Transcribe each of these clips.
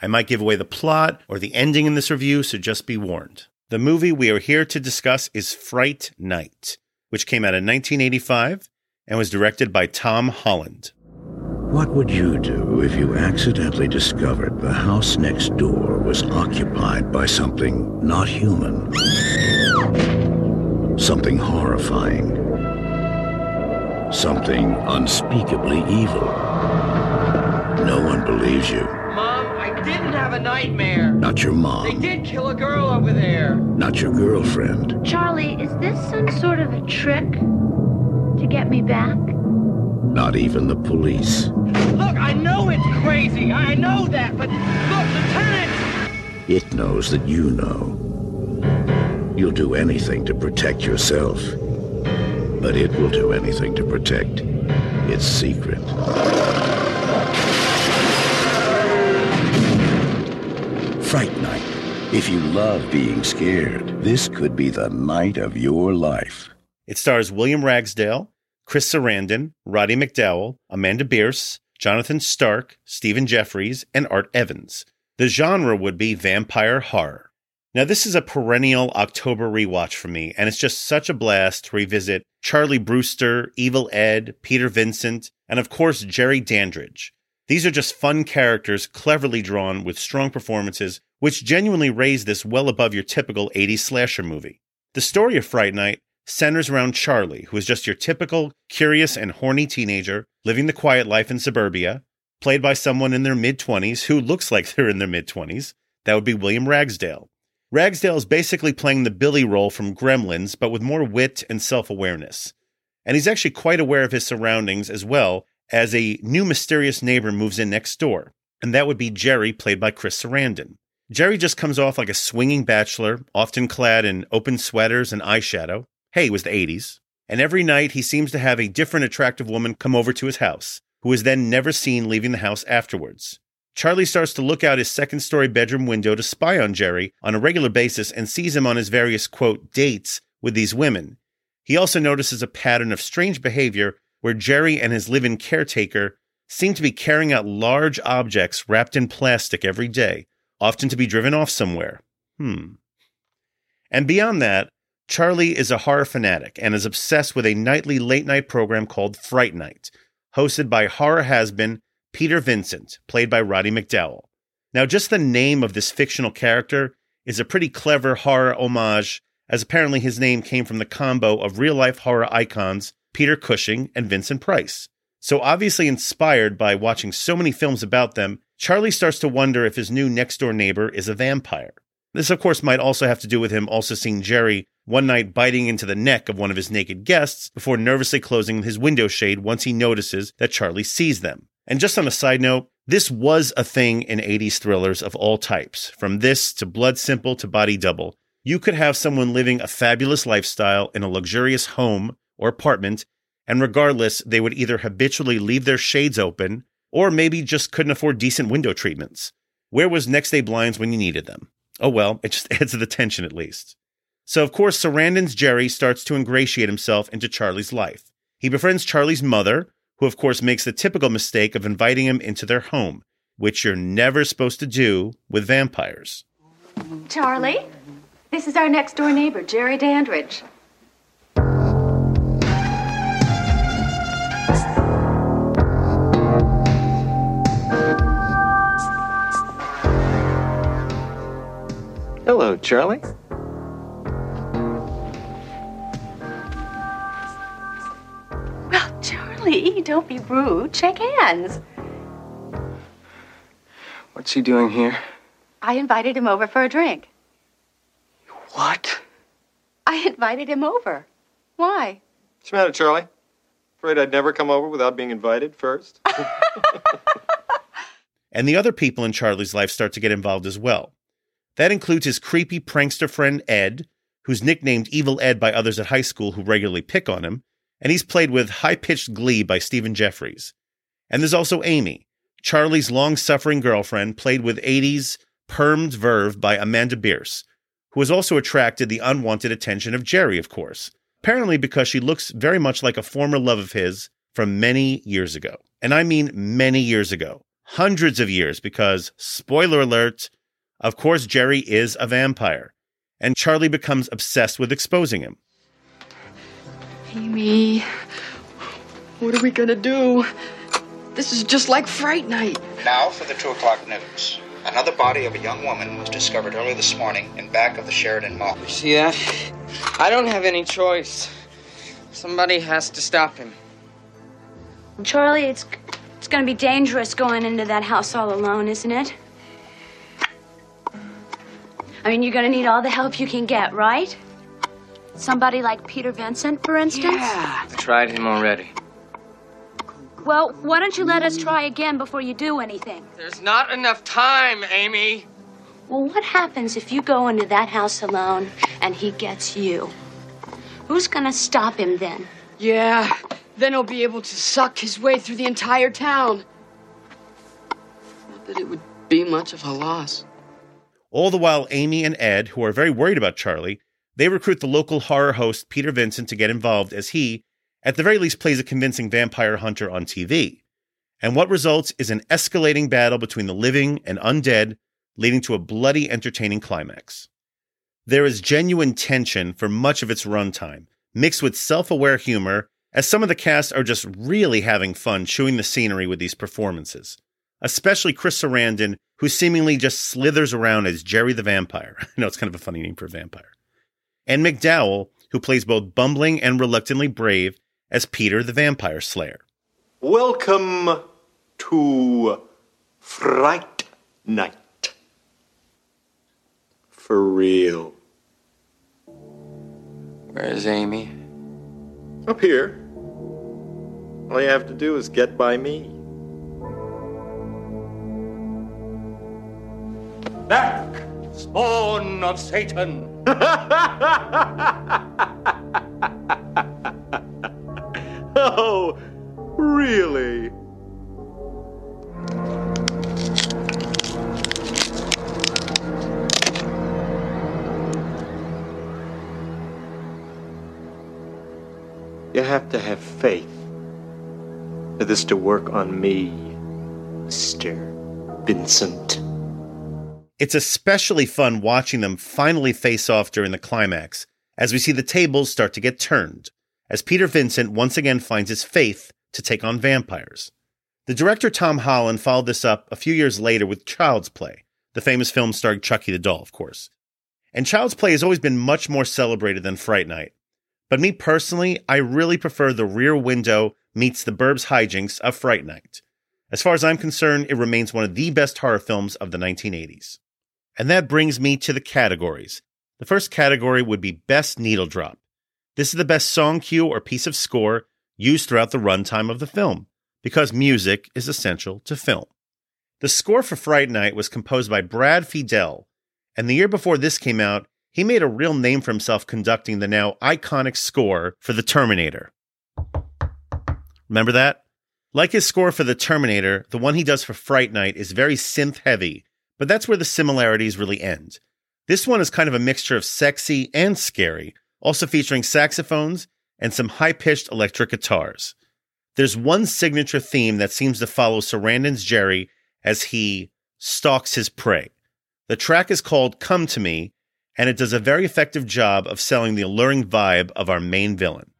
I might give away the plot or the ending in this review, so just be warned. The movie we are here to discuss is Fright Night, which came out in 1985 and was directed by Tom Holland. What would you do if you accidentally discovered the house next door was occupied by something not human? Something horrifying. Something unspeakably evil. No one believes you. Mom, I didn't have a nightmare. Not your mom. They did kill a girl over there. Not your girlfriend. Charlie, is this some sort of a trick to get me back? Not even the police. Look, I know it's crazy. I know that, but look, Lieutenant! It knows that you know. You'll do anything to protect yourself. But it will do anything to protect its secret. Fright Night. If you love being scared, this could be the night of your life. It stars William Ragsdale, Chris Sarandon, Roddy McDowall, Amanda Bearse, Jonathan Stark, Stephen Geoffreys, and Art Evans. The genre would be vampire horror. Now, this is a perennial October rewatch for me, and it's just such a blast to revisit Charlie Brewster, Evil Ed, Peter Vincent, and of course, Jerry Dandridge. These are just fun characters, cleverly drawn with strong performances, which genuinely raise this well above your typical 80s slasher movie. The story of Fright Night centers around Charlie, who is just your typical curious and horny teenager living the quiet life in suburbia, played by someone in their mid 20s who looks like they're in their mid 20s. That would be William Ragsdale. Ragsdale is basically playing the Billy role from Gremlins, but with more wit and self awareness. And he's actually quite aware of his surroundings as well as a new mysterious neighbor moves in next door. And that would be Jerry, played by Chris Sarandon. Jerry just comes off like a swinging bachelor, often clad in open sweaters and eyeshadow. Hey, it was the 80s. And every night he seems to have a different attractive woman come over to his house, who is then never seen leaving the house afterwards. Charlie starts to look out his second story bedroom window to spy on Jerry on a regular basis and sees him on his various, quote, dates with these women. He also notices a pattern of strange behavior where Jerry and his live in caretaker seem to be carrying out large objects wrapped in plastic every day, often to be driven off somewhere. Hmm. And beyond that, Charlie is a horror fanatic and is obsessed with a nightly late night program called Fright Night, hosted by horror has been Peter Vincent, played by Roddy McDowall. Now, just the name of this fictional character is a pretty clever horror homage, as apparently his name came from the combo of real life horror icons Peter Cushing and Vincent Price. So, obviously inspired by watching so many films about them, Charlie starts to wonder if his new next door neighbor is a vampire. This, of course, might also have to do with him also seeing Jerry one night biting into the neck of one of his naked guests before nervously closing his window shade once he notices that Charlie sees them. And just on a side note, this was a thing in 80s thrillers of all types, from this to Blood Simple to Body Double. You could have someone living a fabulous lifestyle in a luxurious home or apartment, and regardless, they would either habitually leave their shades open or maybe just couldn't afford decent window treatments. Where was next day blinds when you needed them? Oh well, it just adds to the tension at least. So, of course, Sarandon's Jerry starts to ingratiate himself into Charlie's life. He befriends Charlie's mother, who, of course, makes the typical mistake of inviting him into their home, which you're never supposed to do with vampires. Charlie, this is our next door neighbor, Jerry Dandridge. Hello, Charlie. Well, Charlie, don't be rude. Shake hands. What's he doing here? I invited him over for a drink. What? I invited him over. Why? What's the matter, Charlie? Afraid I'd never come over without being invited first? And the other people in Charlie's life start to get involved as well. That includes his creepy prankster friend Ed, who's nicknamed Evil Ed by others at high school who regularly pick on him, and he's played with high pitched glee by Stephen Geoffreys. And there's also Amy, Charlie's long suffering girlfriend, played with 80s permed verve by Amanda Bearse, who has also attracted the unwanted attention of Jerry, of course, apparently because she looks very much like a former love of his from many years ago. And I mean many years ago, hundreds of years, because, spoiler alert, of course, Jerry is a vampire, and Charlie becomes obsessed with exposing him. Amy, what are we gonna do? This is just like Fright Night. Now for the 2 o'clock news. Another body of a young woman was discovered early this morning in back of the Sheridan Mall. You see that? I don't have any choice. Somebody has to stop him. Charlie, it's it's gonna be dangerous going into that house all alone, isn't it? I mean, you're gonna need all the help you can get, right? Somebody like Peter Vincent, for instance? Yeah. I tried him already. Well, why don't you let us try again before you do anything? There's not enough time, Amy. Well, what happens if you go into that house alone and he gets you? Who's gonna stop him then? Yeah, then he'll be able to suck his way through the entire town. Not that it would be much of a loss. All the while, Amy and Ed, who are very worried about Charlie, they recruit the local horror host Peter Vincent to get involved as he, at the very least, plays a convincing vampire hunter on TV. And what results is an escalating battle between the living and undead, leading to a bloody, entertaining climax. There is genuine tension for much of its runtime, mixed with self aware humor, as some of the cast are just really having fun chewing the scenery with these performances. Especially Chris Sarandon, who seemingly just slithers around as Jerry the Vampire. I know it's kind of a funny name for a vampire. And McDowall, who plays both bumbling and reluctantly brave as Peter the Vampire Slayer. Welcome to Fright Night. For real. Where's Amy? Up here. All you have to do is get by me. Back, spawn of Satan. Oh, really? You have to have faith for this to work on me, Mr. Vincent. It's especially fun watching them finally face off during the climax, as we see the tables start to get turned, as Peter Vincent once again finds his faith to take on vampires. The director Tom Holland followed this up a few years later with Child's Play, the famous film starring Chucky the Doll, of course. And Child's Play has always been much more celebrated than Fright Night. But me personally, I really prefer the rear window meets the Burbs hijinks of Fright Night. As far as I'm concerned, it remains one of the best horror films of the 1980s. And that brings me to the categories. The first category would be Best Needle Drop. This is the best song cue or piece of score used throughout the runtime of the film, because music is essential to film. The score for Fright Night was composed by Brad Fiedel, and the year before this came out, he made a real name for himself conducting the now iconic score for The Terminator. Remember that? Like his score for The Terminator, the one he does for Fright Night is very synth heavy, but that's where the similarities really end. This one is kind of a mixture of sexy and scary, also featuring saxophones and some high pitched electric guitars. There's one signature theme that seems to follow Sarandon's Jerry as he stalks his prey. The track is called Come to Me, and it does a very effective job of selling the alluring vibe of our main villain.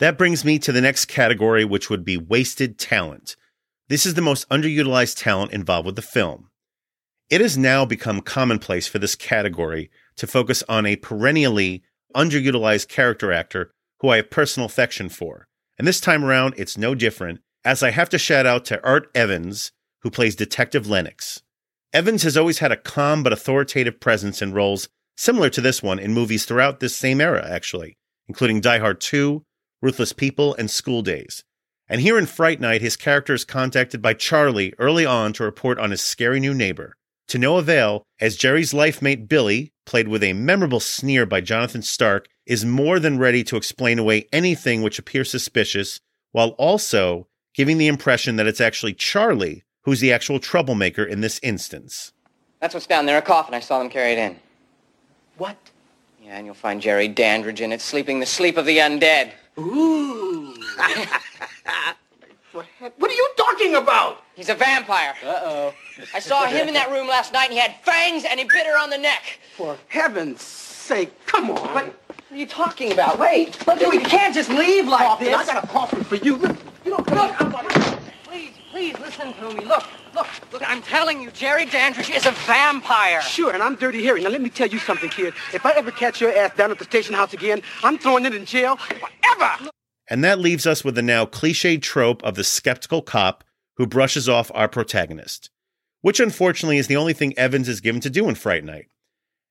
That brings me to the next category, which would be wasted talent. This is the most underutilized talent involved with the film. It has now become commonplace for this category to focus on a perennially underutilized character actor who I have personal affection for. And this time around, it's no different, as I have to shout out to Art Evans, who plays Detective Lennox. Evans has always had a calm but authoritative presence in roles similar to this one in movies throughout this same era, actually, including Die Hard 2, Ruthless People, and School Daze. And here in Fright Night, his character is contacted by Charlie early on to report on his scary new neighbor. To no avail, as Jerry's life mate Billy, played with a memorable sneer by Jonathan Stark, is more than ready to explain away anything which appears suspicious, while also giving the impression that it's actually Charlie who's the actual troublemaker in this instance. That's what's down there, a coffin. I saw them carry it in. What? Yeah, and you'll find Jerry Dandridge in it, sleeping the sleep of the undead. Ooh. what, what are you talking about? He's a vampire. Uh-oh. I saw him in that room last night, and he had fangs, and he bit her on the neck. For heaven's sake, come on. What are you talking about? Wait, look, we can't just leave like coffin. this. I got a coffin for you. Look, you don't Look, please, please listen to me. Look, look, look, I'm telling you, Jerry Dandridge is a vampire. Sure, and I'm Dirty Harry. Now, let me tell you something, kid. If I ever catch your ass down at the station house again, I'm throwing it in jail forever. And that leaves us with the now cliched trope of the skeptical cop who brushes off our protagonist, which unfortunately is the only thing Evans is given to do in Fright Night.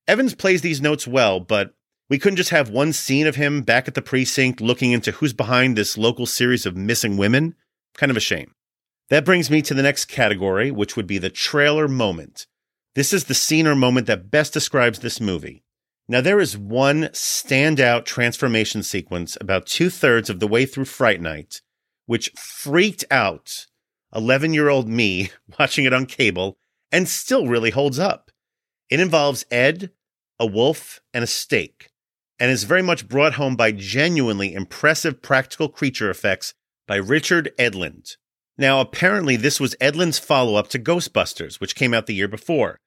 Evans plays these notes well, but we couldn't just have one scene of him back at the precinct looking into who's behind this local series of missing women. Kind of a shame. That brings me to the next category, which would be the trailer moment. This is the scene or moment that best describes this movie. Now, there is one standout transformation sequence about two thirds of the way through Fright Night, which freaked out 11 year old me watching it on cable and still really holds up. It involves Ed, a wolf, and a stake, and is very much brought home by genuinely impressive practical creature effects by Richard Edlund. Now, apparently, this was Edlund's follow up to Ghostbusters, which came out the year before,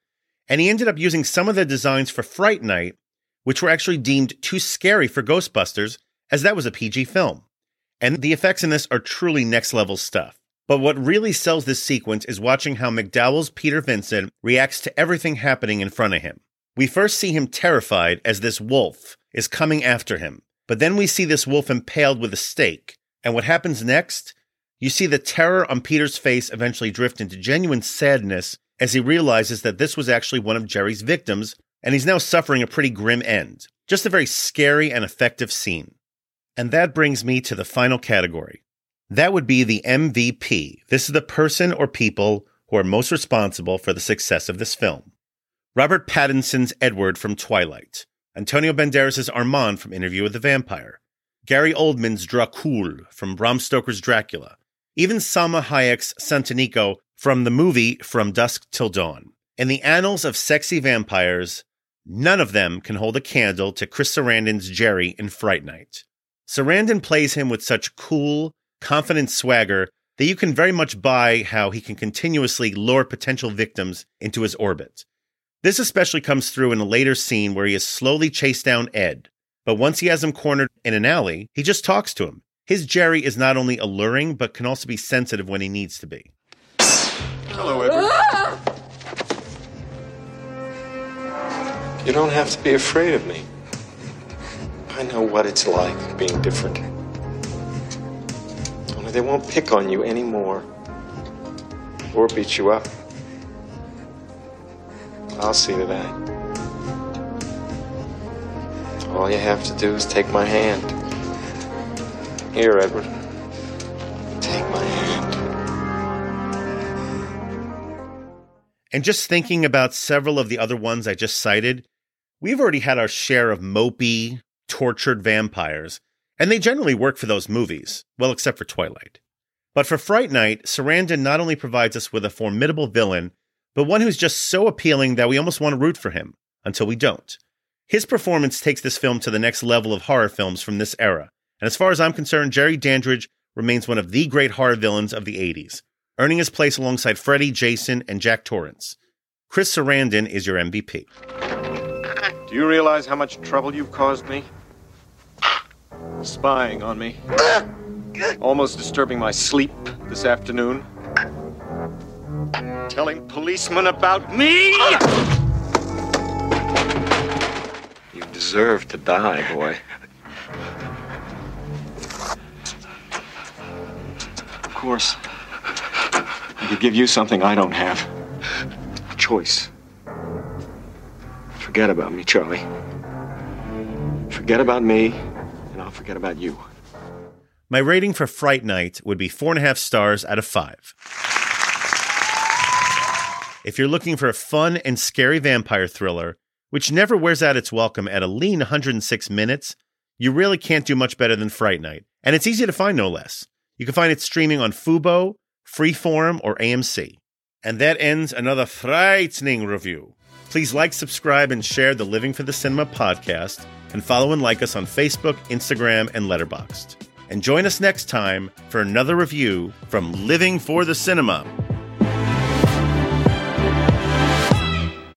and he ended up using some of the designs for Fright Night which were actually deemed too scary for Ghostbusters, as that was a PG film. And the effects in this are truly next level stuff. But what really sells this sequence is watching how McDowall's Peter Vincent reacts to everything happening in front of him. We first see him terrified as this wolf is coming after him, but then we see this wolf impaled with a stake. And what happens next? You see the terror on Peter's face eventually drift into genuine sadness as he realizes that this was actually one of Jerry's victims and he's now suffering a pretty grim end. Just a very scary and effective scene. And that brings me to the final category. That would be the MVP. This is the person or people who are most responsible for the success of this film. Robert Pattinson's Edward from Twilight, Antonio Banderas' Armand from Interview with the Vampire, Gary Oldman's Dracul from Bram Stoker's Dracula, even Salma Hayek's Santanico from the movie From Dusk Till Dawn. In the annals of sexy vampires, None of them can hold a candle to Chris Sarandon's Jerry in Fright Night. Sarandon plays him with such cool, confident swagger that you can very much buy how he can continuously lure potential victims into his orbit. This especially comes through in a later scene where he has slowly chased down Ed, but once he has him cornered in an alley, he just talks to him. His Jerry is not only alluring, but can also be sensitive when he needs to be. Hello, Edward. You don't have to be afraid of me. I know what it's like being different. Only they won't pick on you anymore or beat you up. I'll see to that. All you have to do is take my hand. Here, Edward. Take my hand. And just thinking about several of the other ones I just cited, we've already had our share of mopey, tortured vampires, and they generally work for those movies, well, except for Twilight. But for Fright Night, Sarandon not only provides us with a formidable villain, but one who's just so appealing that we almost want to root for him, until we don't. His performance takes this film to the next level of horror films from this era, and as far as I'm concerned, Jerry Dandridge remains one of the great horror villains of the 80s, earning his place alongside Freddy, Jason, and Jack Torrance. Chris Sarandon is your MVP. Do you realize how much trouble you've caused me? spying on me, almost disturbing my sleep this afternoon, telling policemen about me. You deserve to die, boy. Course, I could give you something I don't have. A choice. Forget about me, Charlie. Forget about me, and I'll forget about you. My rating for Fright Night would be four and a half stars out of five. If you're looking for a fun and scary vampire thriller, which never wears out its welcome at a lean 106 minutes, you really can't do much better than Fright Night. And it's easy to find, no less. You can find it streaming on Fubo, Freeform, or AMC. And that ends another frightening review. Please like, subscribe, and share the Living for the Cinema podcast, and follow and like us on Facebook, Instagram, and Letterboxd. And join us next time for another review from Living for the Cinema.